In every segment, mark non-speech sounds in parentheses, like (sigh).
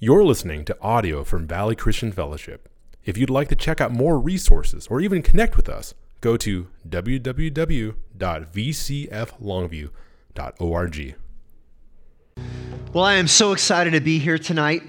You're listening to audio from Valley Christian Fellowship. If you'd like to check out more resources or even connect with us, go to www.vcflongview.org. Well, I am so excited to be here tonight,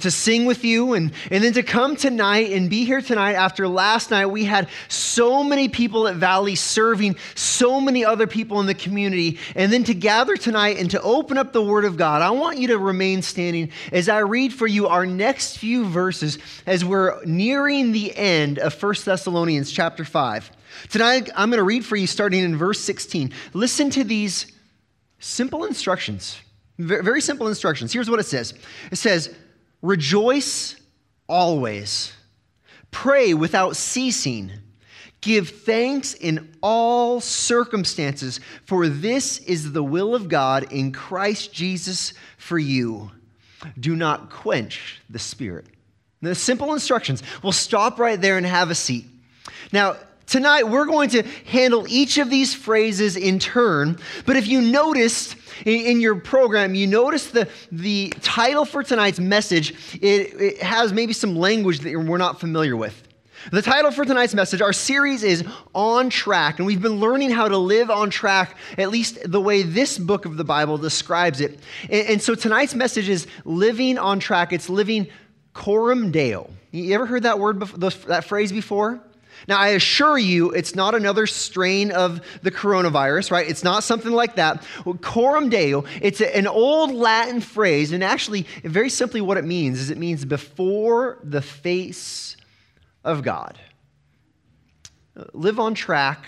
to sing with you, and, and then to come tonight and be here tonight after last night. We had so many people at Valley serving so many other people in the community, and then to gather tonight and to open up the Word of God. I want you to remain standing as I read for you our next few verses as we're nearing the end of 1 Thessalonians chapter 5. Tonight, I'm going to read for you starting in verse 16. Listen to these simple instructions very simple instructions. Here's what it says it says, Rejoice always, pray without ceasing, give thanks in all circumstances, for this is the will of God in Christ Jesus for you. Do not quench the Spirit. The simple instructions. We'll stop right there and have a seat. Now, Tonight, we're going to handle each of these phrases in turn. But if you noticed in, your program, you notice the, the title for tonight's message, it, it has maybe some language that we're not familiar with. The title for tonight's message, our series is On Track, and we've been learning how to live on track, at least the way this book of the Bible describes it. And, and so tonight's message is living on track. It's living coram deo. You ever heard that word, that phrase before? Now, I assure you, it's not another strain of the coronavirus, right? It's not something like that. Well, coram deo, it's an old Latin phrase, and actually, very simply, what it means is it means before the face of God. Live on track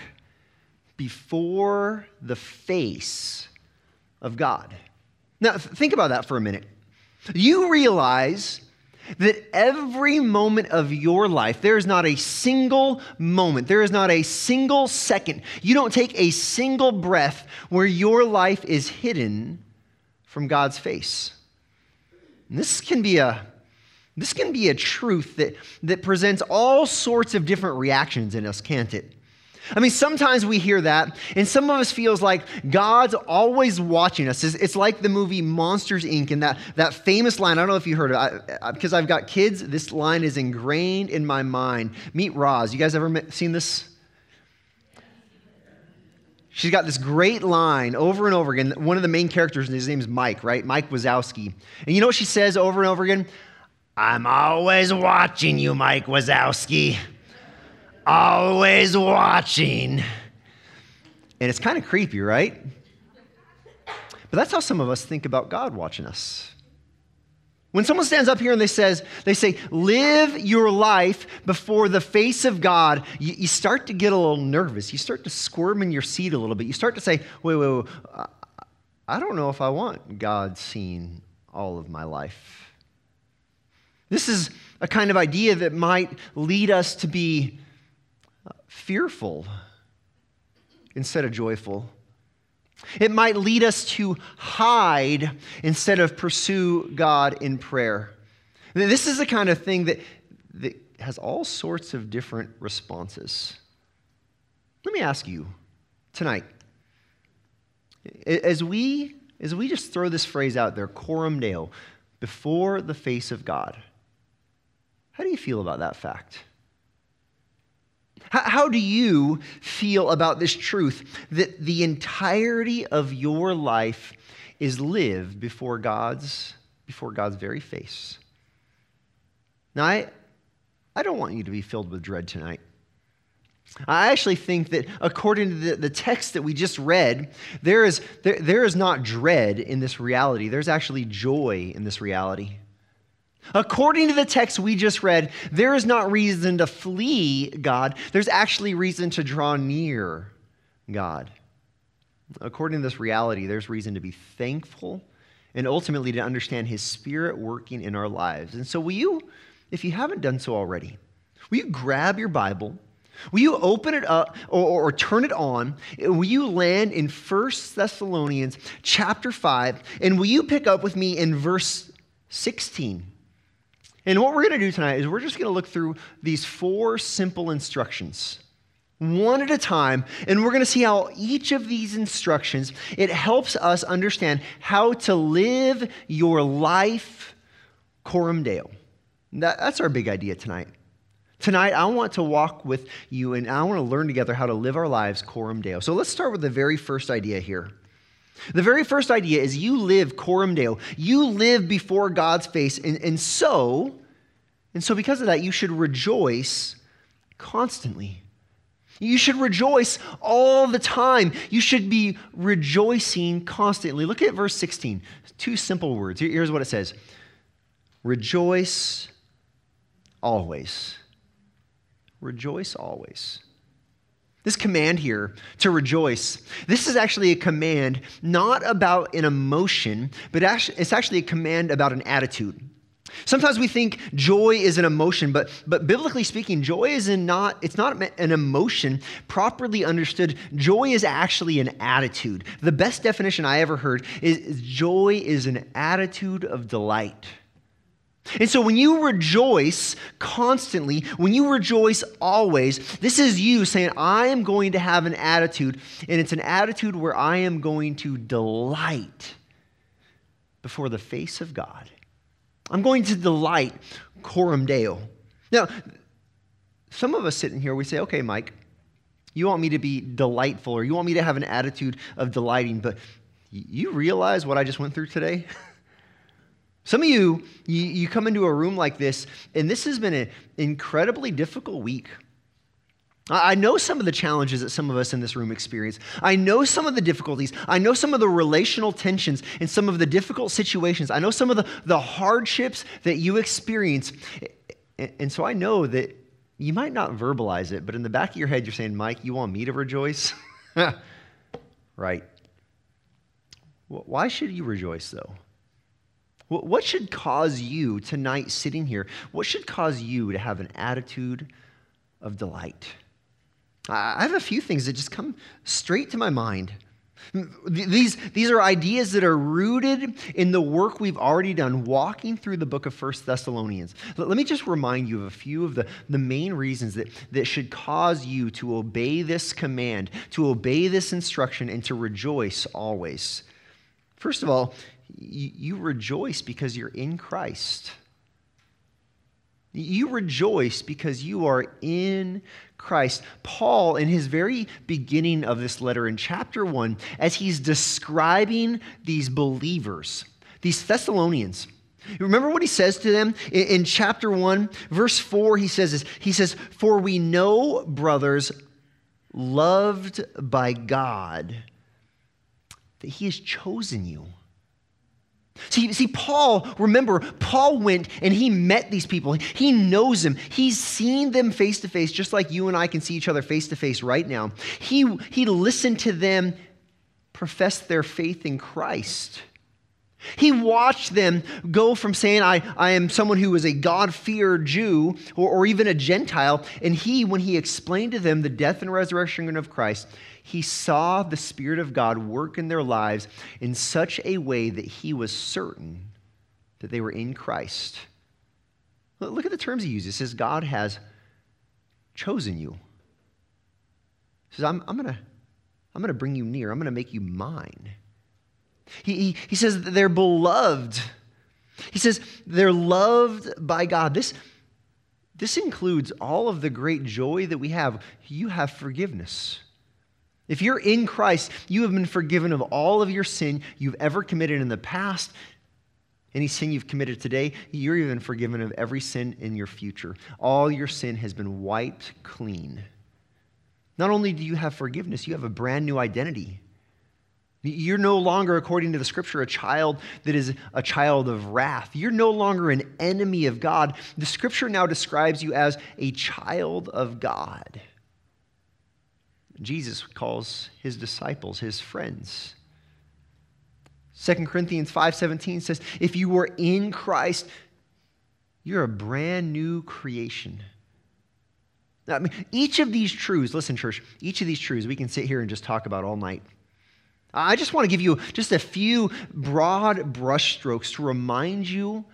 before the face of God. Now, think about that for a minute. You realize that every moment of your life, there is not a single moment, there is not a single second, you don't take a single breath where your life is hidden from God's face. And this can be a this can be a truth that, that presents all sorts of different reactions in us, can't it? I mean, sometimes we hear that, and some of us feels like God's always watching us. It's, it's like the movie Monsters Inc. and that, that famous line. I don't know if you heard it, because I've got kids. This line is ingrained in my mind. Meet Roz. You guys ever met, seen this? She's got this great line over and over again. One of the main characters, and his name is Mike, right? Mike Wazowski. And you know what she says over and over again? I'm always watching you, Mike Wazowski always watching. And it's kind of creepy, right? But that's how some of us think about God watching us. When someone stands up here and they says, they say, live your life before the face of God, you, you, start to get a little nervous. You start to squirm in your seat a little bit. You start to say, wait, wait, wait, I don't know if I want God seeing all of my life. This is a kind of idea that might lead us to be fearful instead of joyful. It might lead us to hide instead of pursue God in prayer. This is the kind of thing that, that has all sorts of different responses. Let me ask you tonight, as we, as we just throw this phrase out there, coram deo, before the face of God, how do you feel about that fact? How, do you feel about this truth that the entirety of your life is lived before God's, before God's very face? Now, I, I don't want you to be filled with dread tonight. I actually think that according to the, the text that we just read, there is, there, there is not dread in this reality. There's actually joy in this reality. According to the text we just read, there is not reason to flee God, there's actually reason to draw near God. According to this reality, there's reason to be thankful and ultimately to understand His Spirit working in our lives. And so, will you, if you haven't done so already, will you grab your Bible? Will you open it up or, or, or, turn it on? Will you land in 1 Thessalonians chapter 5? And will you pick up with me in verse 16? And what we're going to do tonight is we're just going to look through these four simple instructions one at a time and we're going to see how each of these instructions it helps us understand how to live your life Coram Deo. That, that's our big idea tonight. Tonight, I want to walk with you and I want to learn together how to live our lives Coram Deo. So let's start with the very first idea here. The very first idea is you live Coram Deo. You live before God's face. And, and so, and so because of that, you should rejoice constantly. You should rejoice all the time. You should be rejoicing constantly. Look at verse 16. Two simple words. Here's what it says Rejoice always. Rejoice always. This command here to rejoice, this is actually a command not about an emotion, but it's actually a command about an attitude. Sometimes we think joy is an emotion, but, but biblically speaking, joy is not, it's not an emotion properly understood. Joy is actually an attitude. The best definition I ever heard is, is joy is an attitude of delight. And so when you rejoice constantly, when you rejoice always, this is you saying, I am going to have an attitude, and it's an attitude where I am going to delight before the face of God. I'm going to delight coram deo. Now, some of us sitting here, we say, okay, Mike, you want me to be delightful or you want me to have an attitude of delighting, but you realize what I just went through today? (laughs) Some of you, you, you, come into a room like this, and this has been an incredibly difficult week. I know some of the challenges that some of us in this room experience. I know some of the difficulties. I know some of the relational tensions and some of the difficult situations. I know some of the, the hardships that you experience. And so I know that you might not verbalize it, but in the back of your head, you're saying, Mike, you want me to rejoice? (laughs) right. Why should you rejoice, though? What should cause you tonight sitting here? What should cause you to have an attitude of delight? I have a few things that just come straight to my mind. These, these are ideas that are rooted in the work we've already done walking through the book of First Thessalonians. Let me just remind you of a few of the, the main reasons that, that should cause you to obey this command, to obey this instruction, and to rejoice always. First of all, you, rejoice because you're in Christ. You rejoice because you are in Christ. Paul, in his very beginning of this letter in chapter 1, as he's describing these believers, these Thessalonians, remember what he says to them in, in chapter 1, verse 4? He says this He says, For we know, brothers, loved by God, that he has chosen you See, see, Paul, remember, Paul went and he met these people. He knows them. He's seen them face to face, just like you and I can see each other face to face right now. He, he listened to them profess their faith in Christ. He watched them go from saying, I, I am someone who is a God feared Jew or, or even a Gentile. And he, when he explained to them the death and resurrection of Christ, he saw the Spirit of God work in their lives in such a way that he was certain that they were in Christ. Look at the terms he uses. He says, God has chosen you. He says, I'm, I'm going to I'm to bring you near, I'm going to make you mine. He, he, he says they're beloved. He says they're loved by God. This, this includes all of the great joy that we have. You have forgiveness. If you're in Christ, you have been forgiven of all of your sin you've ever committed in the past. Any sin you've committed today, you're even forgiven of every sin in your future. All your sin has been wiped clean. Not only do you have forgiveness, you have a brand new identity. You're no longer, according to the scripture, a child that is a child of wrath. You're no longer an enemy of God. The scripture now describes you as a child of God. Jesus calls his disciples his friends. 2 Corinthians 5:17 says, "If you were in Christ, you're a brand new creation." Now, I mean, each of these truths, listen, church, each of these truths we can sit here and just talk about all night. I just want to give you just a few broad brushstrokes to remind you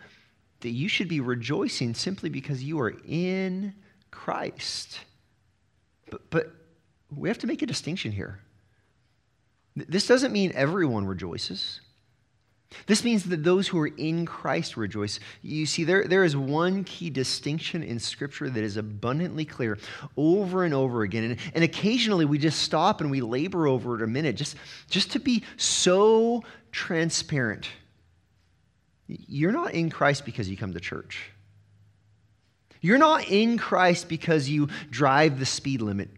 that you should be rejoicing simply because you are in Christ. But, but we have to make a distinction here. This doesn't mean everyone rejoices. This means that those who are in Christ rejoice. You see, there, there is one key distinction in Scripture that is abundantly clear over and over again. And, and occasionally we just stop and we labor over it a minute just, just to be so transparent. You're not in Christ because you come to church. You're not in Christ because you drive the speed limit.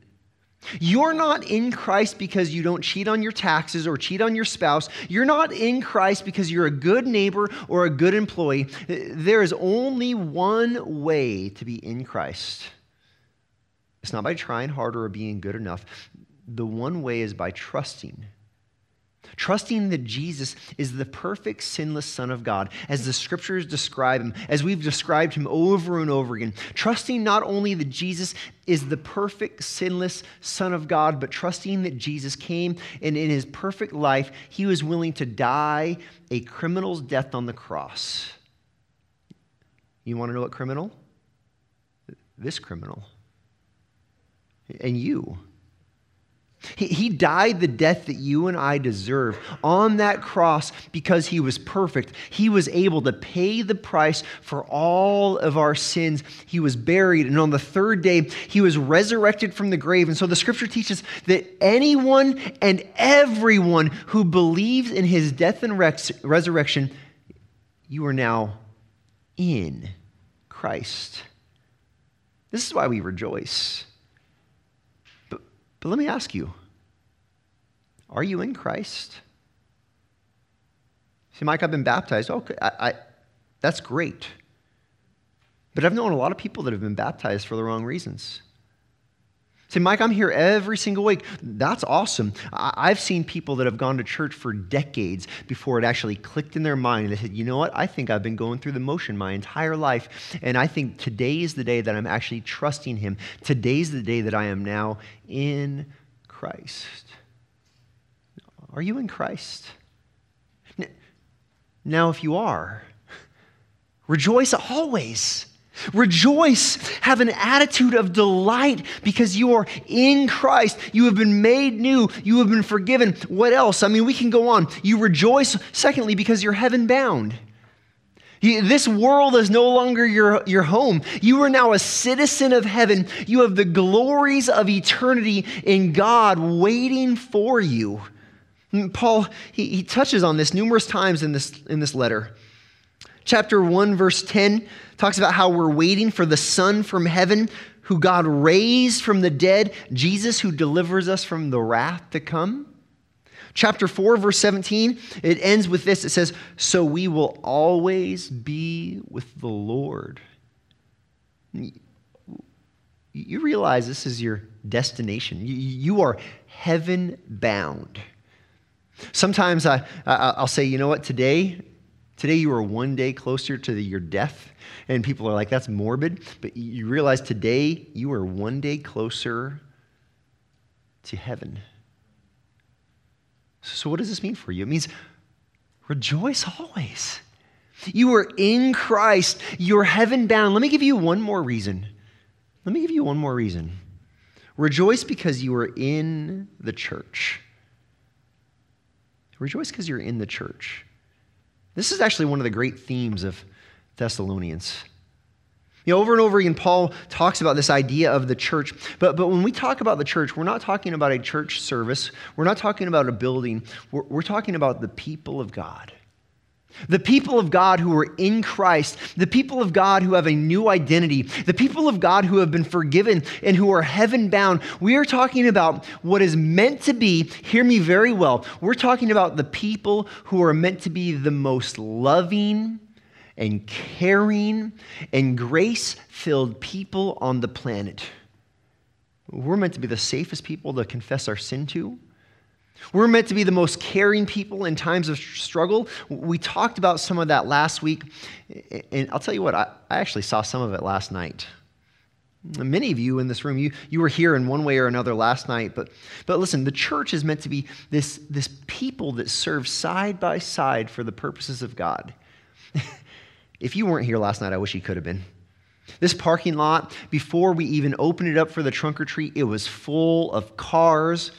You're not in Christ because you don't cheat on your taxes or cheat on your spouse. You're not in Christ because you're a good neighbor or a good employee. There is only one way to be in Christ. It's not by trying harder or being good enough. The one way is by trusting Trusting that Jesus is the perfect, sinless Son of God, as the scriptures describe him, as we've described him over and over again. Trusting not only that Jesus is the perfect, sinless Son of God, but trusting that Jesus came and in his perfect life, he was willing to die a criminal's death on the cross. You want to know what criminal? This criminal. And you. He, he died the death that you and I deserve on that cross because he was perfect. He was able to pay the price for all of our sins. He was buried, and on the third day, he was resurrected from the grave. And so the scripture teaches that anyone and everyone who believes in his death and rex- resurrection, you are now in Christ. This is why we rejoice. But let me ask you are you in Christ? See, Mike, I've been baptized. Okay, I, I, that's great. But I've known a lot of people that have been baptized for the wrong reasons. Say, Mike, I'm here every single week. That's awesome. I've seen people that have gone to church for decades before it actually clicked in their mind. And they said, you know what? I think I've been going through the motion my entire life. And I think today is the day that I'm actually trusting Him. Today's the day that I am now in Christ. Are you in Christ? Now, if you are, rejoice always. Rejoice, have an attitude of delight because you are in Christ. You have been made new. You have been forgiven. What else? I mean, we can go on. You rejoice, secondly, because you're heaven bound. This world is no longer your, your home. You are now a citizen of heaven. You have the glories of eternity in God waiting for you. Paul, he, he touches on this numerous times in this, in this letter. Chapter 1, verse 10 talks about how we're waiting for the Son from heaven who God raised from the dead, Jesus who delivers us from the wrath to come. Chapter 4, verse 17, it ends with this it says, So we will always be with the Lord. You realize this is your destination. You are heaven bound. Sometimes I, I'll say, you know what, today, today you are one day closer to your death and people are like, that's morbid. But you realize today you are one day closer to heaven. So, what does this mean for you? It means rejoice always. You are in Christ, you're heaven bound. Let me give you one more reason. Let me give you one more reason. Rejoice because you are in the church. Rejoice because you're in the church. This is actually one of the great themes of Thessalonians. You know, over and over again, Paul talks about this idea of the church. But, but when we talk about the church, we're not talking about a church service. We're not talking about a building. We're, we're talking about the people of God. The people of God who are in Christ, the people of God who have a new identity, the people of God who have been forgiven and who are heaven bound. We are talking about what is meant to be, hear me very well, we're talking about the people who are meant to be the most loving, and caring and grace filled people on the planet. We're meant to be the safest people to confess our sin to. We're meant to be the most caring people in times of struggle. We talked about some of that last week. And I'll tell you what, I, actually saw some of it last night. Many of you in this room, you, you were here in one way or another last night, but, but listen, the church is meant to be this, this people that serve side by side for the purposes of God. (laughs) If you weren't here last night, I wish you could have been. This parking lot, before we even opened it up for the trunk or treat, it was full of cars.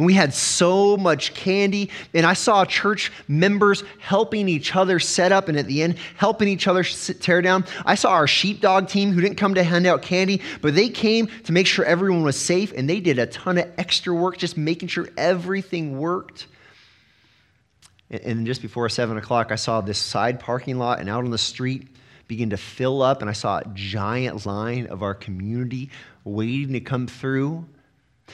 And we had so much candy. And I saw church members helping each other set up and at the end, helping each other tear down. I saw our sheepdog team who didn't come to hand out candy, but they came to make sure everyone was safe. And they did a ton of extra work just making sure everything worked. And just before seven o'clock, I saw this side parking lot and out on the street begin to fill up. And I saw a giant line of our community waiting to come through.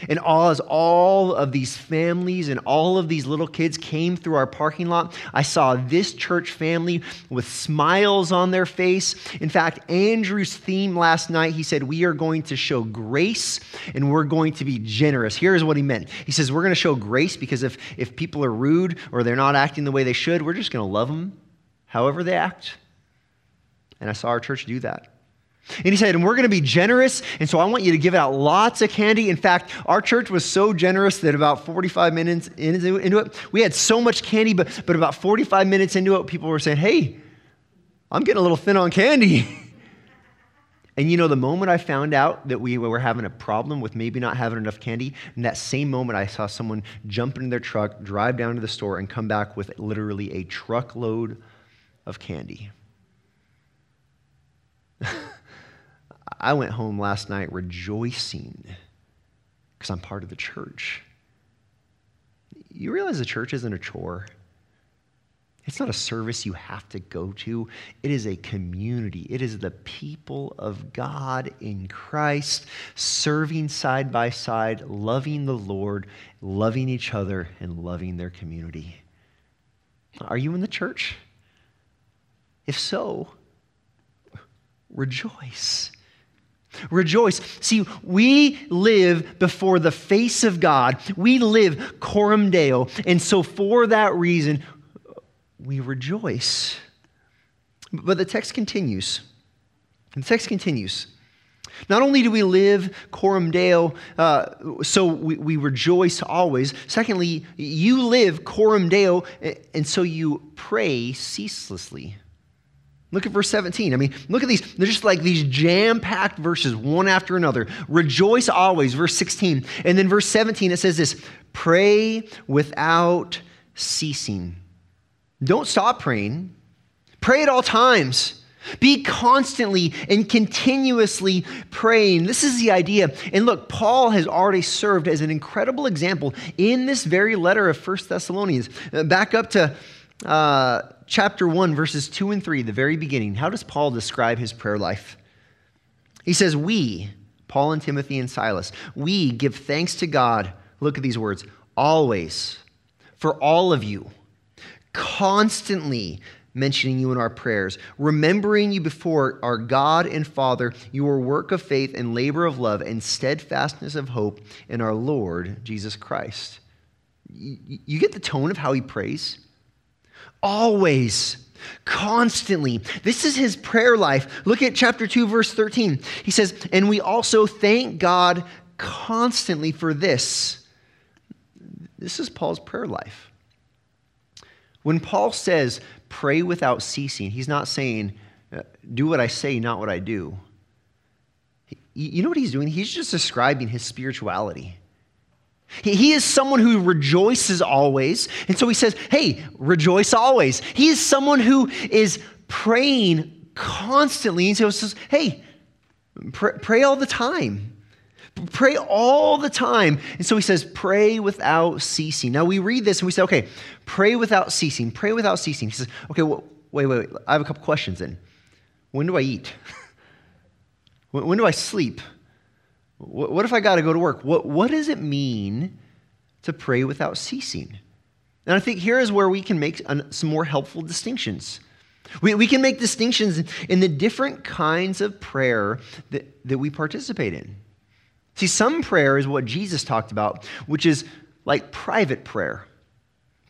And all, as all of these families and all of these little kids came through our parking lot, I saw this church family with smiles on their face. In fact, Andrew's theme last night, he said, We are going to show grace and we're going to be generous. Here's what he meant He says, We're going to show grace because if, if people are rude or they're not acting the way they should, we're just going to love them however they act. And I saw our church do that. And he said, and we're going to be generous, and so I want you to give out lots of candy. In fact, our church was so generous that about 45 minutes into it, we had so much candy, but, but about 45 minutes into it, people were saying, hey, I'm getting a little thin on candy. (laughs) and you know, the moment I found out that we were having a problem with maybe not having enough candy, in that same moment, I saw someone jump into their truck, drive down to the store, and come back with literally a truckload of candy. (laughs) I went home last night rejoicing because I'm part of the church. You realize the church isn't a chore. It's not a service you have to go to. It is a community. It is the people of God in Christ serving side by side, loving the Lord, loving each other, and loving their community. Are you in the church? If so, rejoice. Rejoice. See, we live before the face of God. We live coram deo. And so, for that reason, we rejoice. But the text continues. The text continues. Not only do we live coram deo, uh, so we, we rejoice always. Secondly, you live coram deo, and so you pray ceaselessly. Look at verse 17. I mean, look at these. They're just like these jam packed verses, one after another. Rejoice always, verse 16. And then verse 17, it says this pray without ceasing. Don't stop praying, pray at all times. Be constantly and continuously praying. This is the idea. And look, Paul has already served as an incredible example in this very letter of First Thessalonians. Uh, back up to uh, chapter 1, verses 2 and 3, the very beginning, how does Paul describe his prayer life? He says, We, Paul and Timothy and Silas, we give thanks to God. Look at these words always, for all of you, constantly mentioning you in our prayers, remembering you before our God and Father, your work of faith and labor of love and steadfastness of hope in our Lord Jesus Christ. You get the tone of how he prays? Always, constantly. This is his prayer life. Look at chapter 2, verse 13. He says, And we also thank God constantly for this. This is Paul's prayer life. When Paul says, pray without ceasing, he's not saying, uh, do what I say, not what I do. You know what he's doing? He's just describing his spirituality. He is someone who rejoices always. And so he says, hey, rejoice always. He is someone who is praying constantly. And so he says, hey, pray, pray all the time. Pray all the time. And so he says, pray without ceasing. Now we read this and we say, okay, pray without ceasing. Pray without ceasing. He says, okay, well, wait, wait, wait. I have a couple questions then. When do I eat? (laughs) when do I sleep? What if I got to go to work? What, what does it mean to pray without ceasing? And I think here is where we can make some more helpful distinctions. We, we can make distinctions in the different kinds of prayer that, that we participate in. See, some prayer is what Jesus talked about, which is like private prayer.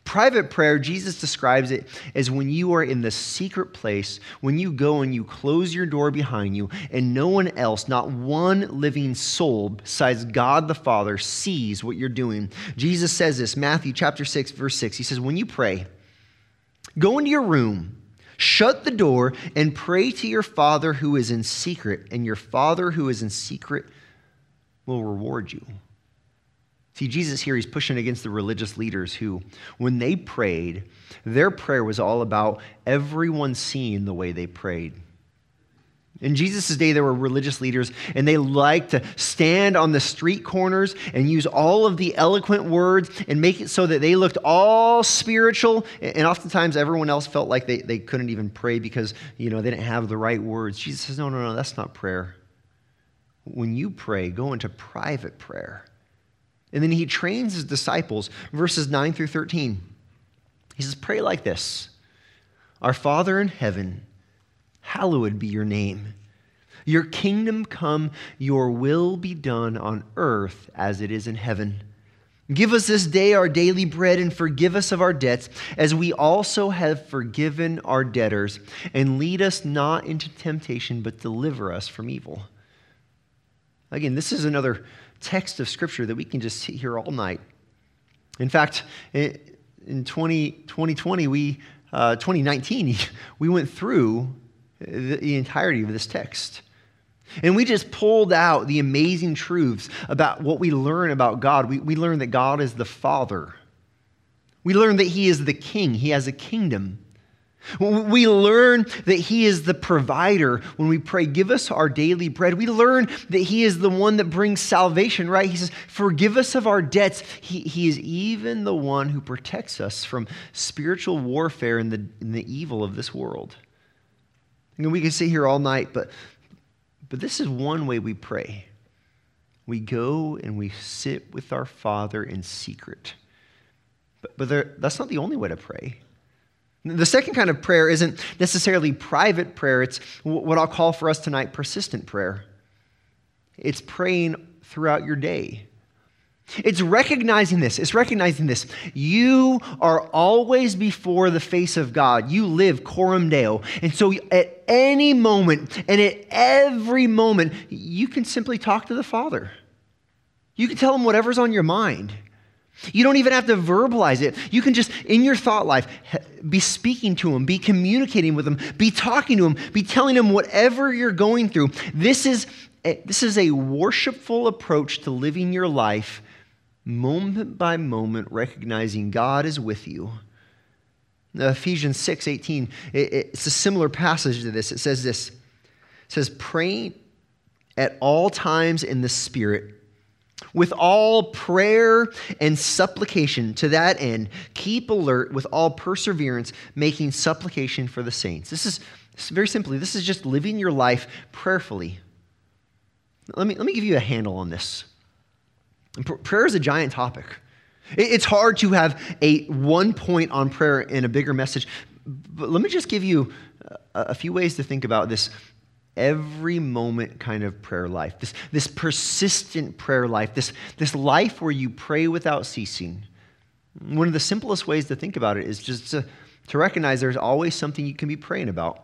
Private prayer, Jesus describes it as when you are in the secret place, when you go and you close your door behind you, and no one else, not one living soul besides God the Father, sees what you're doing. Jesus says this, Matthew chapter 6, verse 6. He says, When you pray, go into your room, shut the door, and pray to your Father who is in secret, and your Father who is in secret will reward you. See, Jesus here, he's pushing against the religious leaders who, when they prayed, their prayer was all about everyone seeing the way they prayed. In Jesus' day, there were religious leaders, and they liked to stand on the street corners and use all of the eloquent words and make it so that they looked all spiritual. And oftentimes, everyone else felt like they, they couldn't even pray because, you know, they didn't have the right words. Jesus says, no, no, no, that's not prayer. When you pray, go into private prayer. And then he trains his disciples, verses 9 through 13. He says, Pray like this Our Father in heaven, hallowed be your name. Your kingdom come, your will be done on earth as it is in heaven. Give us this day our daily bread and forgive us of our debts, as we also have forgiven our debtors. And lead us not into temptation, but deliver us from evil. Again, this is another text of Scripture that we can just sit here all night. In fact, in 20, 2020, we, uh, 2019, (laughs) we went through the, entirety of this text. And we just pulled out the amazing truths about what we learn about God. We, we learn that God is the Father. We learn that He is the King, He has a kingdom. We learn that He is the provider when we pray, Give us our daily bread. We learn that He is the one that brings salvation, right? He says, Forgive us of our debts. He, he is even the one who protects us from spiritual warfare and the, and the evil of this world. And we can sit here all night, but, but this is one way we pray. We go and we sit with our Father in secret. But, but there, that's not the only way to pray. The second kind of prayer isn't necessarily private prayer, it's what I'll call for us tonight persistent prayer. It's praying throughout your day. It's recognizing this. It's recognizing this. You are always before the face of God. You live coram deo. And so at any moment and at every moment, you can simply talk to the Father. You can tell him whatever's on your mind. You don't even have to verbalize it. You can just, in your thought life, be speaking to him, be communicating with him, be talking to him, be telling him whatever you're going through. This is a, this is a worshipful approach to living your life moment by moment, recognizing God is with you. Ephesians 6 18, it, it's a similar passage to this. It says this it says, Pray at all times in the Spirit with all prayer and supplication to that end, keep alert with all perseverance, making supplication for the saints. This is, very simply, this is just living your life prayerfully. Let me, let me give you a handle on this. Prayer is a giant topic. It's hard to have a one point on prayer in a bigger message. But let me just give you a few ways to think about this every moment kind of prayer life, this, this persistent prayer life, this, this life where you pray without ceasing. One of the simplest ways to think about it is just to, to recognize there's always something you can be praying about.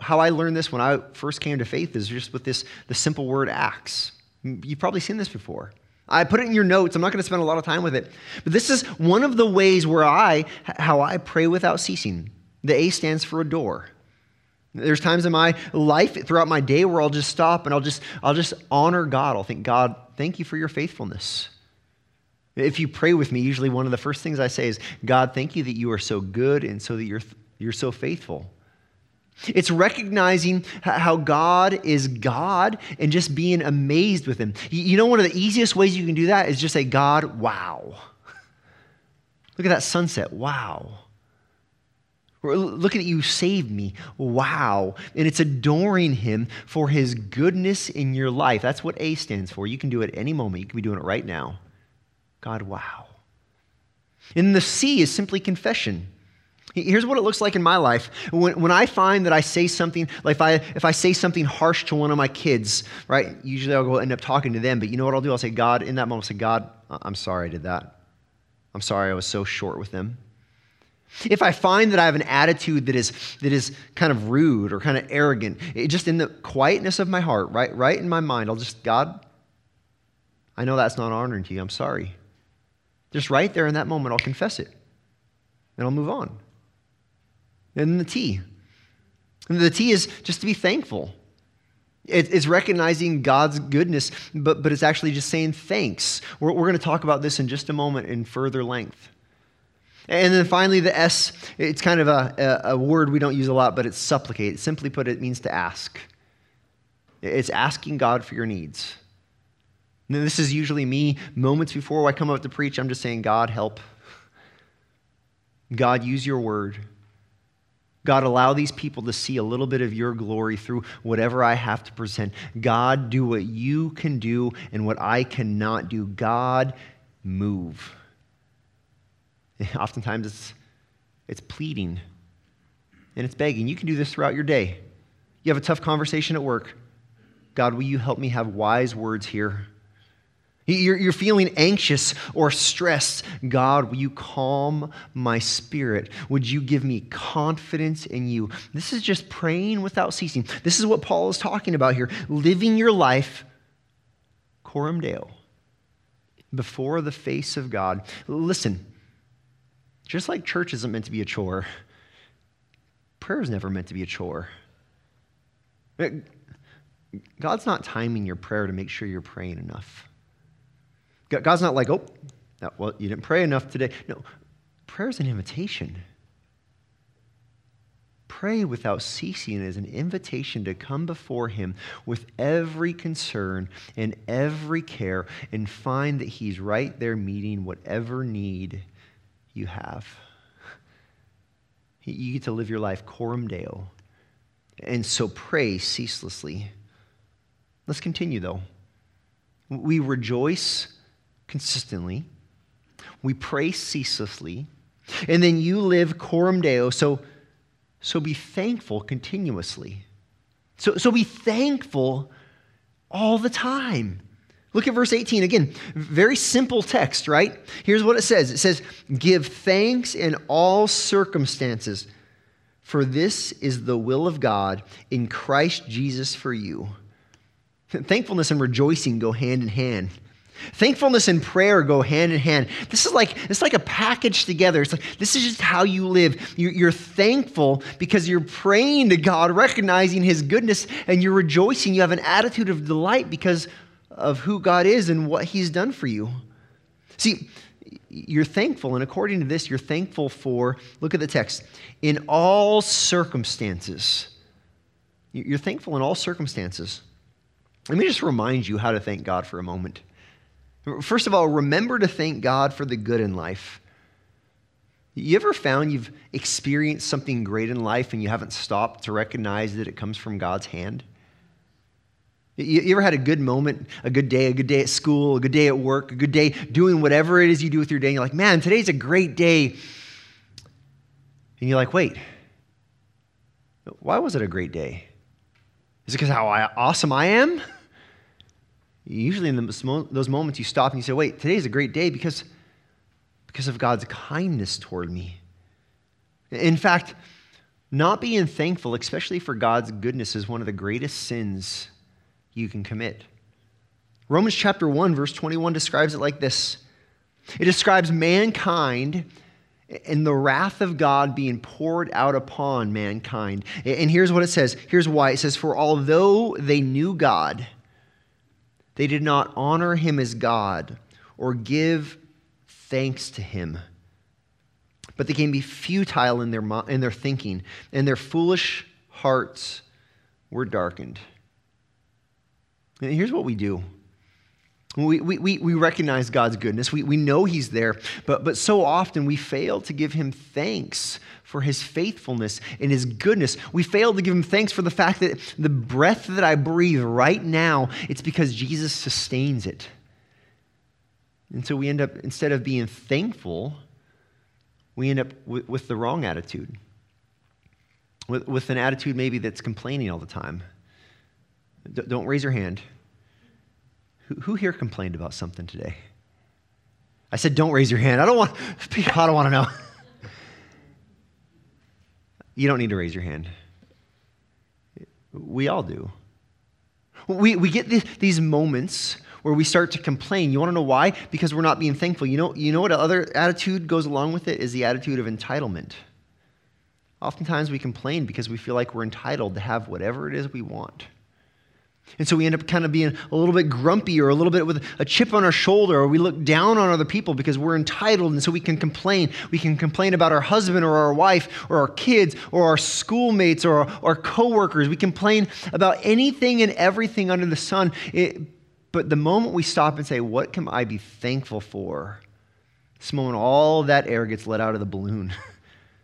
How I learned this when I first came to faith is just with this the simple word acts. You've probably seen this before. I put it in your notes. I'm not going to spend a lot of time with it. But this is one of the ways where I how I pray without ceasing. The A stands for adore. There's times in my life throughout my day where I'll just stop and I'll just I'll just honor God. I'll think, God, thank you for your faithfulness. If you pray with me, usually one of the first things I say is, God, thank you that you are so good and so that you're you're so faithful. It's recognizing how God is God and just being amazed with Him. You know, one of the easiest ways you can do that is just say, God, wow. Look at that sunset. Wow. Look at you saved me. Wow. And it's adoring him for his goodness in your life. That's what A stands for. You can do it any moment. You can be doing it right now. God, wow. And the C is simply confession. Here's what it looks like in my life. When, when I find that I say something, like if I, if I say something harsh to one of my kids, right, usually I'll go end up talking to them. But you know what I'll do? I'll say, God, in that moment, I'll say, God, I'm sorry I did that. I'm sorry I was so short with them. If I find that I have an attitude that is, that is kind of rude or kind of arrogant, it, just in the quietness of my heart, right, right in my mind, I'll just, God, I know that's not honoring to you. I'm sorry. Just right there in that moment, I'll confess it and I'll move on. And the T. And the T is just to be thankful. It's recognizing God's goodness, but, but it's actually just saying thanks. We're, we're going to talk about this in just a moment in further length. And then finally, the S, it's kind of a, a, word we don't use a lot, but it's supplicate. Simply put, it means to ask. It's asking God for your needs. And this is usually me moments before I come up to preach. I'm just saying, God, help. God, use your word. God, allow these people to see a little bit of your glory through whatever I have to present. God, do what you can do and what I cannot do. God, move. (laughs) Oftentimes it's, it's pleading and it's begging. You can do this throughout your day. You have a tough conversation at work. God, will you help me have wise words here? You're, you're feeling anxious or stressed. God, will you calm my spirit? Would you give me confidence in you? This is just praying without ceasing. This is what Paul is talking about here living your life coram deo, before the face of God. Listen, just like church isn't meant to be a chore, prayer is never meant to be a chore. God's not timing your prayer to make sure you're praying enough. God's not like, oh, well, you didn't pray enough today. No, prayer is an invitation. Pray without ceasing is an invitation to come before Him with every concern and every care and find that He's right there meeting whatever need you have. You get to live your life coram deo. And so pray ceaselessly. Let's continue, though. We rejoice consistently. We pray ceaselessly. And then you live coram deo. So, so be thankful continuously. So, so be thankful all the time. Look at verse 18 again. Very simple text, right? Here's what it says it says, Give thanks in all circumstances, for this is the will of God in Christ Jesus for you. (laughs) Thankfulness and rejoicing go hand in hand. Thankfulness and prayer go hand in hand. This is like it's like a package together. It's like this is just how you live. You're, you're, thankful because you're praying to God, recognizing His goodness, and you're rejoicing. You have an attitude of delight because of who God is and what He's done for you. See, you're thankful, and according to this, you're thankful for. Look at the text. In all circumstances, you're thankful in all circumstances. Let me just remind you how to thank God for a moment. First of all, remember to thank God for the good in life. You ever found you've experienced something great in life and you haven't stopped to recognize that it comes from God's hand? You, ever had a good moment, a good day, a good day at school, a good day at work, a good day doing whatever it is you do with your day? And you're like, man, today's a great day. And you're like, wait, why was it a great day? Is it because how awesome I am? Usually, in those moments, you stop and you say, wait, today's a great day because, because of God's kindness toward me. In fact, not being thankful, especially for God's goodness, is one of the greatest sins you can commit. Romans chapter 1, verse 21 describes it like this it describes mankind and the wrath of God being poured out upon mankind. And here's what it says. Here's why it says, For although they knew God, they did not honor him as God or give thanks to him. But they can be futile in their, in their thinking, and their foolish hearts were darkened. And here's what we do we, we, we recognize God's goodness. We, we know He's there, but, but so often we fail to give Him thanks for His faithfulness and His goodness. We fail to give Him thanks for the fact that the breath that I breathe right now, it's because Jesus sustains it. And so we end up, instead of being thankful, we end up with, with the wrong attitude, with, with an attitude maybe that's complaining all the time. D- don't raise your hand. Who, who here complained about something today? I said, don't raise your hand. I don't want, I don't want to know. (laughs) You don't need to raise your hand. We all do. We, we get these, these moments where we start to complain. You want to know why? Because we're not being thankful. You know, you know what other attitude goes along with it is the attitude of entitlement. Oftentimes we complain because we feel like we're entitled to have whatever it is we want. And so we end up kind of being a little bit grumpy or a little bit with a chip on our shoulder, or we look down on other people because we're entitled. And so we can complain. We can complain about our husband or our wife or our kids or our schoolmates or our, coworkers. We complain about anything and everything under the sun. It, but the moment we stop and say, What can I be thankful for? This moment, all that air gets let out of the balloon.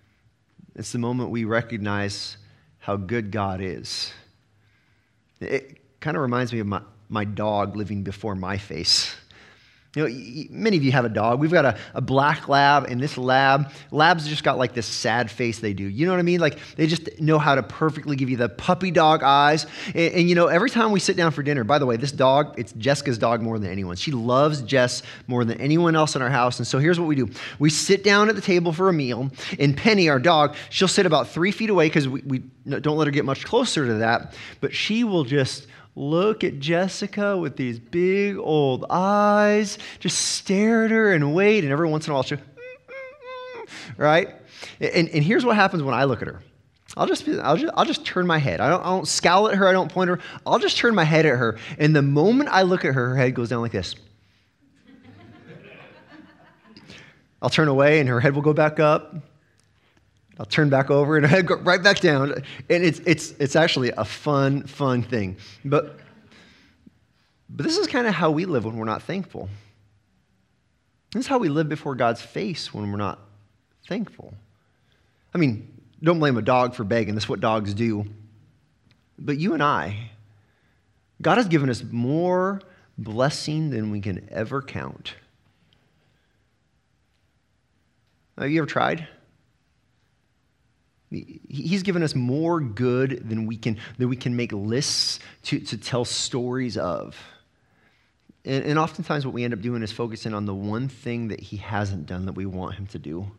(laughs) it's the moment we recognize how good God is. It kind of reminds me of my, my dog living before my face. You know, many of you have a dog. We've got a, a black lab, and this lab, labs just got like this sad face they do. You know what I mean? Like they just know how to perfectly give you the puppy dog eyes. And, and, you know, every time we sit down for dinner, by the way, this dog, it's Jessica's dog more than anyone. She loves Jess more than anyone else in our house. And so here's what we do we sit down at the table for a meal, and Penny, our dog, she'll sit about three feet away because we, we don't let her get much closer to that, but she will just look at Jessica with these big old eyes, just stare at her and wait, and every once in a while she'll, mm, mm, mm, right? And, and here's what happens when I look at her. I'll just, I'll just, I'll just turn my head. I don't, I don't scowl at her. I don't point at her. I'll just turn my head at her. And the moment I look at her, her head goes down like this. I'll turn away and her head will go back up. I'll turn back over and (laughs) I go right back down. And it's, it's, it's actually a fun, fun thing. But, but this is kind of how we live when we're not thankful. This is how we live before God's face when we're not thankful. I mean, don't blame a dog for begging. That's what dogs do. But you and I, God has given us more blessing than we can ever count. Have you ever tried? He's given us more good than we can, than we can make lists to, to tell stories of. And, and oftentimes, what we end up doing is focusing on the one thing that he hasn't done that we want him to do.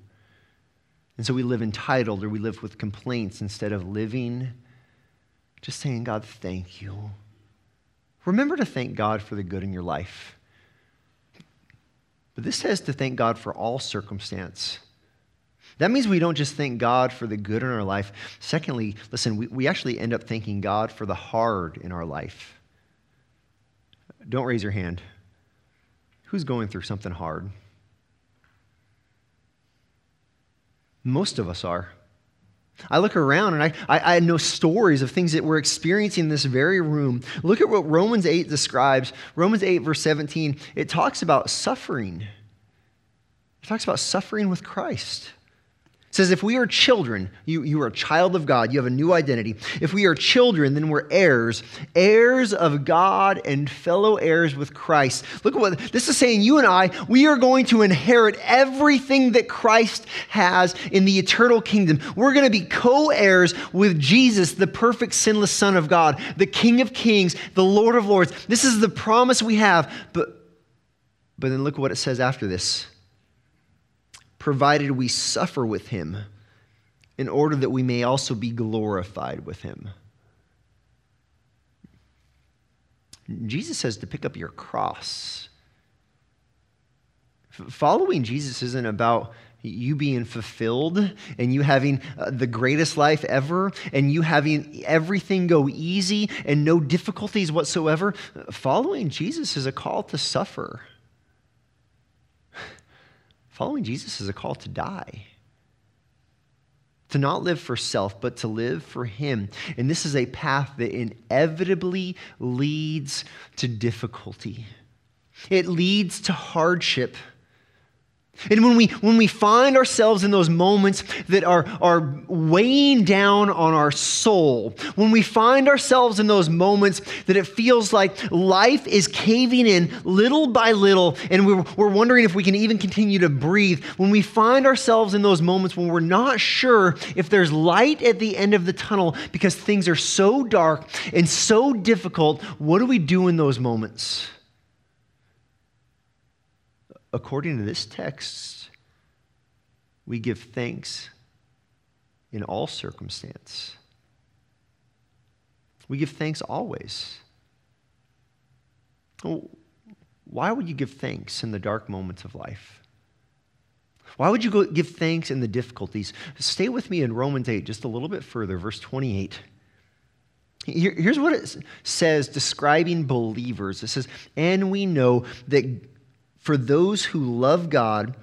And so we live entitled or we live with complaints instead of living just saying, God, thank you. Remember to thank God for the good in your life. But this says to thank God for all circumstance. That means we don't just thank God for the good in our life. Secondly, listen, we, we actually end up thanking God for the hard in our life. Don't raise your hand. Who's going through something hard? Most of us are. I look around and I, I, I, know stories of things that we're experiencing in this very room. Look at what Romans 8 describes. Romans 8, verse 17, it talks about suffering. It talks about suffering with Christ. It says, if we are children, you, you are a child of God, you have a new identity. If we are children, then we're heirs, heirs of God and fellow heirs with Christ. Look at what this is saying. You and I, we are going to inherit everything that Christ has in the eternal kingdom. We're going to be co heirs with Jesus, the perfect, sinless Son of God, the King of kings, the Lord of lords. This is the promise we have. But, but then look what it says after this provided we suffer with him in order that we may also be glorified with him. Jesus says to pick up your cross. Following Jesus isn't about you being fulfilled and you having uh, the greatest life ever and you having everything go easy and no difficulties whatsoever. Following Jesus is a call to suffer. Following Jesus is a call to die. To not live for self, but to live for Him. And this is a path that inevitably leads to difficulty. It leads to hardship. And when we, when we find ourselves in those moments that are, are weighing down on our soul, when we find ourselves in those moments that it feels like life is caving in little by little, and we're, we're wondering if we can even continue to breathe, when we find ourselves in those moments when we're not sure if there's light at the end of the tunnel because things are so dark and so difficult, what do we do in those moments? According to this text, we give thanks in all circumstance. We give thanks always. Why would you give thanks in the dark moments of life? Why would you give thanks in the difficulties? Stay with me in Romans 8 just a little bit further, verse 28. Here's what it says describing believers it says, And we know that for those who love God,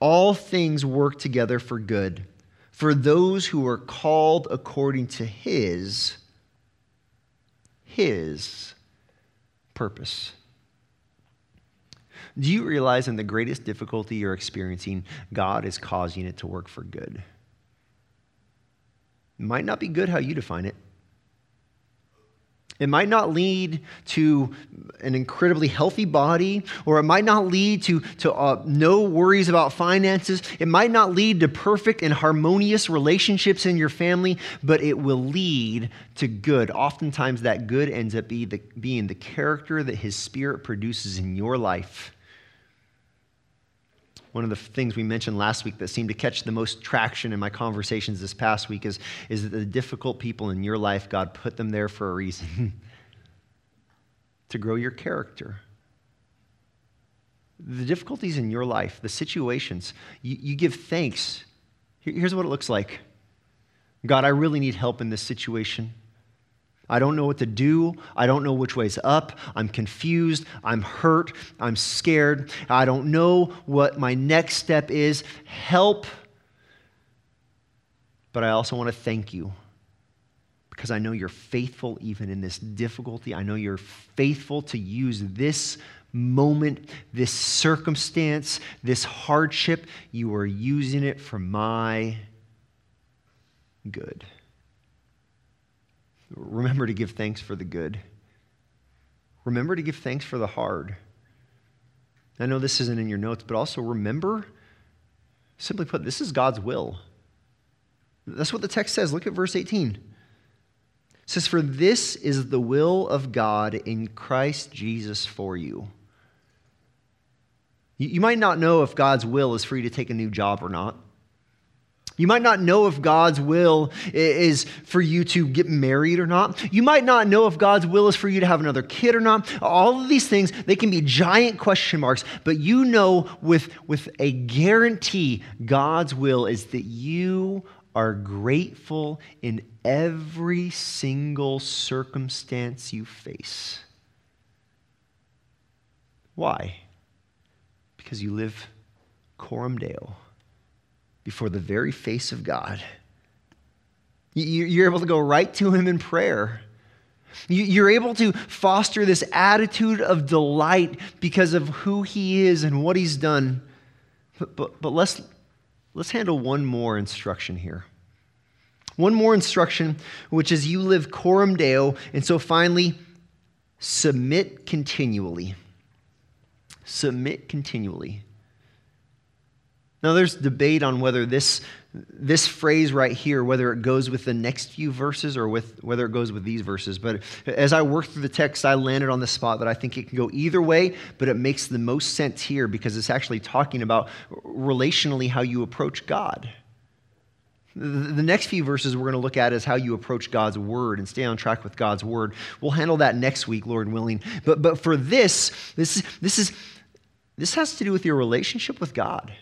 all things work together for good, for those who are called according to his, his purpose. Do you realize in the greatest difficulty you're experiencing, God is causing it to work for good? It might not be good how you define it. It might not lead to an incredibly healthy body, or it might not lead to, to uh, no worries about finances. It might not lead to perfect and harmonious relationships in your family, but it will lead to good. Oftentimes, that good ends up be the, being the character that His Spirit produces in your life. One of the things we mentioned last week that seemed to catch the most traction in my conversations this past week is, is that the difficult people in your life, God put them there for a reason (laughs) to grow your character. The difficulties in your life, the situations, you, you give thanks. Here's what it looks like God, I really need help in this situation. I don't know what to do. I don't know which way's up. I'm confused. I'm hurt. I'm scared. I don't know what my next step is. Help. But I also want to thank you because I know you're faithful even in this difficulty. I know you're faithful to use this moment, this circumstance, this hardship. You are using it for my good. Remember to give thanks for the good. Remember to give thanks for the hard. I know this isn't in your notes, but also remember, simply put, this is God's will. That's what the text says. Look at verse 18. It says, For this is the will of God in Christ Jesus for you. You might not know if God's will is for you to take a new job or not. You might not know if God's will is for you to get married or not. You might not know if God's will is for you to have another kid or not. All of these things, they can be giant question marks, but you know with, with a guarantee God's will is that you are grateful in every single circumstance you face. Why? Because you live coram deo before the very face of God. You're able to go right to Him in prayer. You're able to foster this attitude of delight because of who He is and what He's done. But, but, but let's, let's handle one more instruction here. One more instruction, which is you live coram deo. And so finally, submit continually. Submit continually. Now, there's debate on whether this, this phrase right here, whether it goes with the next few verses or with, whether it goes with these verses. But as I worked through the text, I landed on the spot that I think it can go either way, but it makes the most sense here because it's actually talking about relationally how you approach God. The next few verses we're going to look at is how you approach God's word and stay on track with God's word. We'll handle that next week, Lord willing. But, but for this, this, this, is, this has to do with your relationship with God.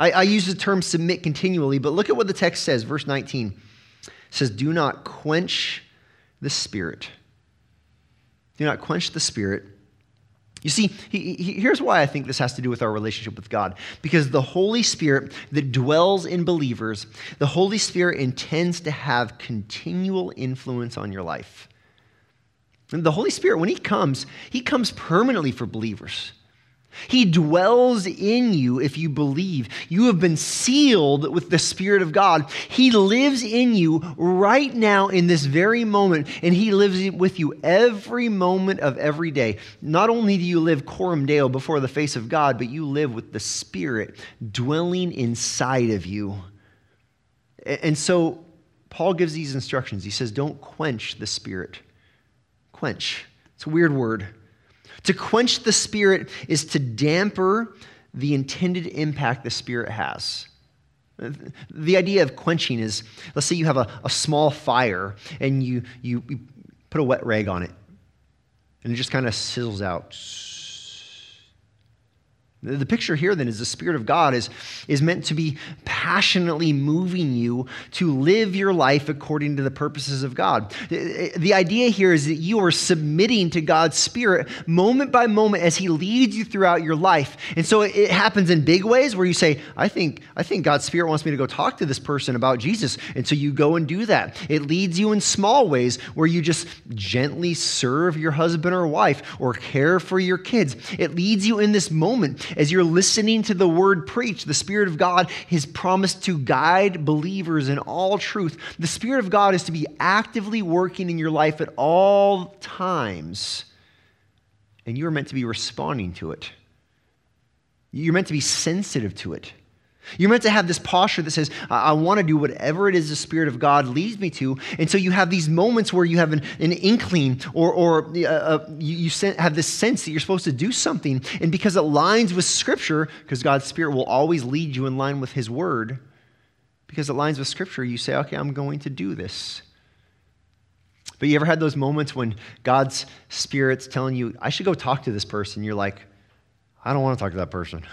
I, I use the term submit continually, but look at what the text says, verse 19. It says, Do not quench the spirit. Do not quench the spirit. You see, he, he, here's why I think this has to do with our relationship with God. Because the Holy Spirit that dwells in believers, the Holy Spirit intends to have continual influence on your life. And the Holy Spirit, when He comes, He comes permanently for believers. He dwells in you if you believe. You have been sealed with the Spirit of God. He lives in you right now in this very moment, and He lives with you every moment of every day. Not only do you live coram deo before the face of God, but you live with the Spirit dwelling inside of you. And so, Paul gives these instructions. He says, Don't quench the Spirit. Quench. It's a weird word. To quench the Spirit is to damper the intended impact the Spirit has. The idea of quenching is let's say you have a, a small fire and you, you, you put a wet rag on it, and it just kind of sizzles out. The picture here then is the Spirit of God is, is meant to be passionately moving you to live your life according to the purposes of God. The idea here is that you are submitting to God's Spirit moment by moment as He leads you throughout your life. And so it happens in big ways where you say, I think, I think God's Spirit wants me to go talk to this person about Jesus. And so you go and do that. It leads you in small ways where you just gently serve your husband or wife or care for your kids. It leads you in this moment as you're listening to the word preached, the Spirit of God has promised to guide believers in all truth. The Spirit of God is to be actively working in your life at all times, and you are meant to be responding to it. You're meant to be sensitive to it. You're meant to have this posture that says, I, I want to do whatever it is the Spirit of God leads me to. And so you have these moments where you have an, an inkling or, or uh, uh, you, you have this sense that you're supposed to do something. And because it lines with Scripture, because God's Spirit will always lead you in line with His Word, because it lines with Scripture, you say, okay, I'm going to do this. But you ever had those moments when God's Spirit's telling you, I should go talk to this person? You're like, I don't want to talk to that person.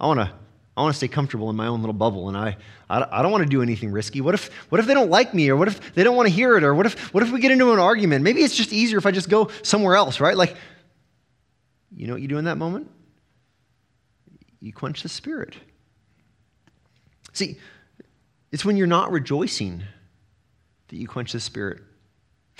I want to I want to stay comfortable in my own little bubble, and I, I, I, don't want to do anything risky. What if, what if they don't like me, or what if they don't want to hear it, or what if, what if we get into an argument? Maybe it's just easier if I just go somewhere else, right? Like, you know what you do in that moment? You quench the spirit. See, it's when you're not rejoicing that you quench the spirit.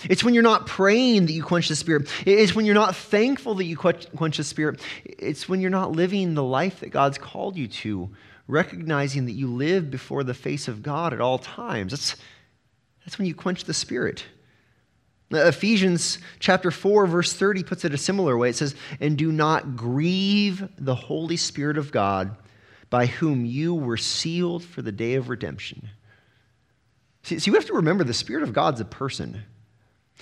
It's when you're not praying that you quench the Spirit. It's when you're not thankful that you quench the Spirit. It's when you're not living the life that God's called you to, recognizing that you live before the face of God at all times. That's, that's when you quench the Spirit. Ephesians chapter 4, verse 30 puts it a similar way. It says, And do not grieve the Holy Spirit of God, by whom you were sealed for the day of redemption. See, see we have to remember the Spirit of God's a person.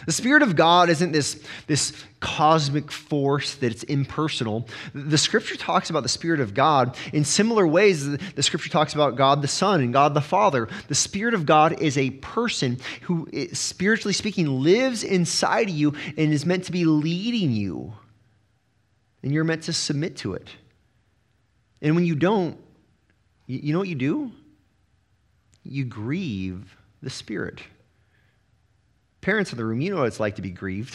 The Spirit of God isn't this, this cosmic force that it's impersonal. The Scripture talks about the Spirit of God in similar ways. The Scripture talks about God the Son and God the Father. The Spirit of God is a person who, eh, spiritually speaking, lives inside of you and is meant to be leading you. And you're meant to submit to it. And when you don't, you know what you do? You grieve the Spirit. Parents in the room, you know what it's like to be grieved.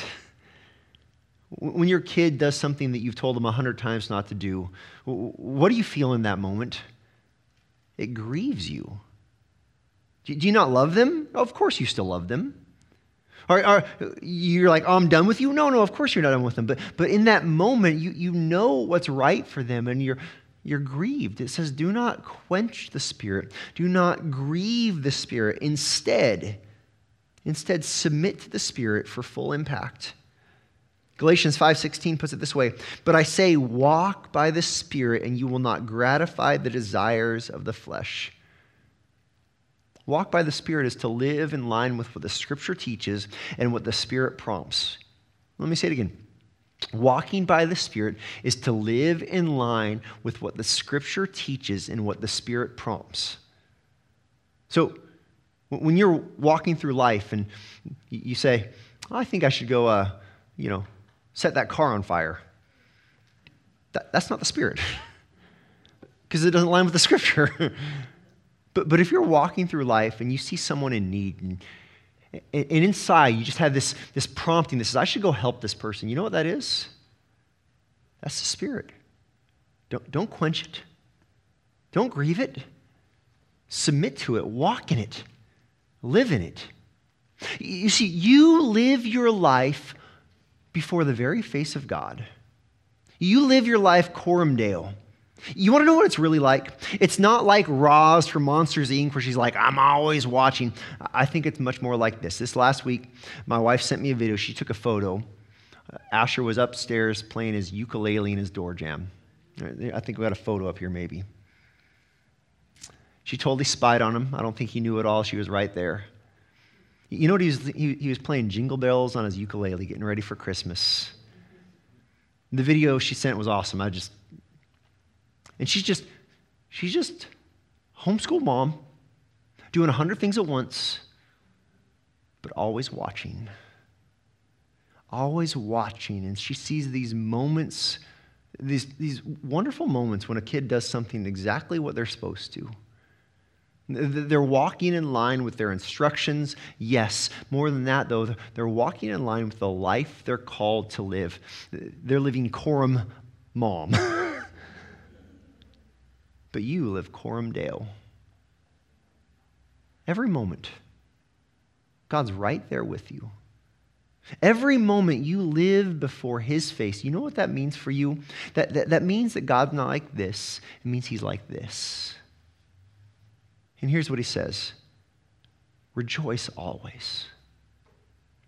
When your kid does something that you've told them a hundred times not to do, what do you feel in that moment? It grieves you. Do you not love them? Of course you still love them. Or, you're like, oh, I'm done with you? No, no, of course you're not done with them. But, but in that moment, you, you know what's right for them and you're, you're grieved. It says, do not quench the Spirit, do not grieve the Spirit. Instead, Instead, submit to the Spirit for full impact. Galatians 5:16 puts it this way, "But I say walk by the Spirit and you will not gratify the desires of the flesh." Walk by the Spirit is to live in line with what the scripture teaches and what the Spirit prompts. Let me say it again. Walking by the Spirit is to live in line with what the scripture teaches and what the Spirit prompts. So, when you're walking through life and you say, I think I should go, uh, you know, set that car on fire, that, that's not the Spirit (laughs) because it doesn't line with the Scripture. (laughs) but, but if you're walking through life and you see someone in need and, and inside you just have this, this prompting that says, I should go help this person, you know what that is? That's the Spirit. Don't, don't quench it, don't grieve it. Submit to it, walk in it. Live in it. You see, you live your life before the very face of God. You live your life Coram Deo. You want to know what it's really like? It's not like Roz from Monsters Inc., where she's like, I'm always watching. I think it's much more like this. This last week, my wife sent me a video. She took a photo. Uh, Asher was upstairs playing his ukulele in his door jamb. I think we got a photo up here, maybe. She totally spied on him. I don't think he knew at all. She was right there. You know what? He was, he, he was playing jingle bells on his ukulele, getting ready for Christmas. The video she sent was awesome. I just, and she's just, she's just homeschool mom, doing a hundred things at once, but always watching. Always watching. And she sees these moments These, these wonderful moments when a kid does something exactly what they're supposed to. They're walking in line with their instructions. Yes. More than that, though, they're walking in line with the life they're called to live. They're living Coram mom. (laughs) but you live Coram Deo. Every moment, God's right there with you. Every moment you live before His face, you know what that means for you? That, that, that means that God's not like this, it means He's like this. And here's what He says Rejoice always,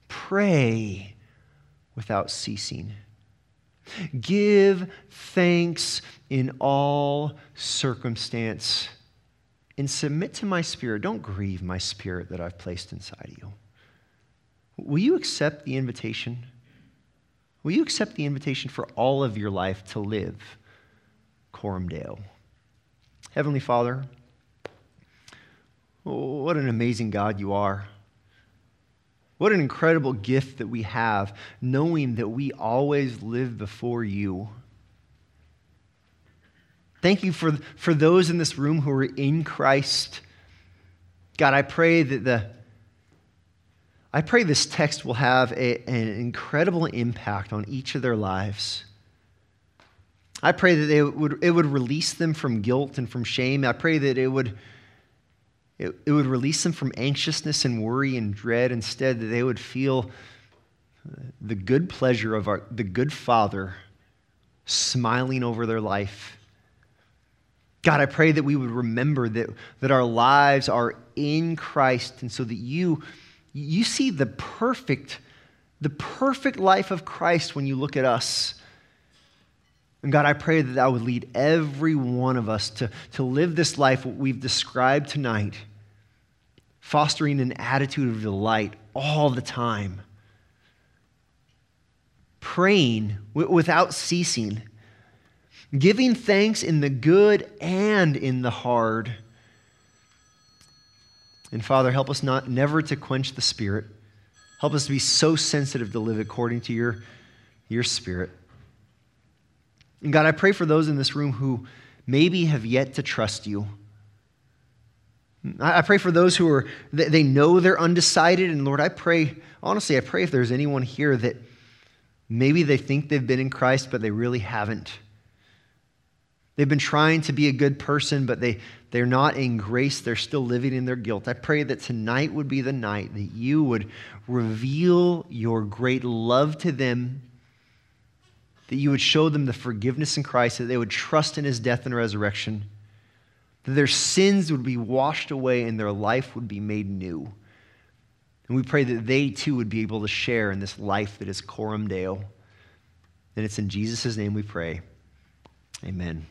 pray without ceasing. Give thanks in all circumstance and submit to my spirit. Don't grieve my spirit that I've placed inside of you. Will you accept the invitation? Will you accept the invitation for all of your life to live Coram Deo? Heavenly Father, what an amazing God you are. What an incredible gift that we have, knowing that we always live before you. Thank you for, for those in this room who are in Christ. God, I pray that the I pray this text will have a, an incredible impact on each of their lives. I pray that they would, it would release them from guilt and from shame. I pray that it would, it, it would release them from anxiousness and worry and dread. Instead, that they would feel the good pleasure of our, the good Father smiling over their life. God, I pray that we would remember that, that our lives are in Christ, and so that you you see the perfect, the perfect life of Christ when you look at us. And God, I pray that that would lead every one of us to, to live this life, we've described tonight, fostering an attitude of delight all the time, praying without ceasing, giving thanks in the good and in the hard and Father, help us not never to quench the Spirit. Help us to be so sensitive to live according to your, your Spirit. And God, I pray for those in this room who maybe have yet to trust you. I pray for those who are, they know they're undecided. And Lord, I pray, honestly, I pray if there's anyone here that maybe they think they've been in Christ, but they really haven't. They've been trying to be a good person, but they, they're not in grace. They're still living in their guilt. I pray that tonight would be the night that you would reveal your great love to them, that you would show them the forgiveness in Christ, that they would trust in his death and resurrection, that their sins would be washed away and their life would be made new. And we pray that they too would be able to share in this life that is Coram Deo. And it's in Jesus' name we pray. Amen.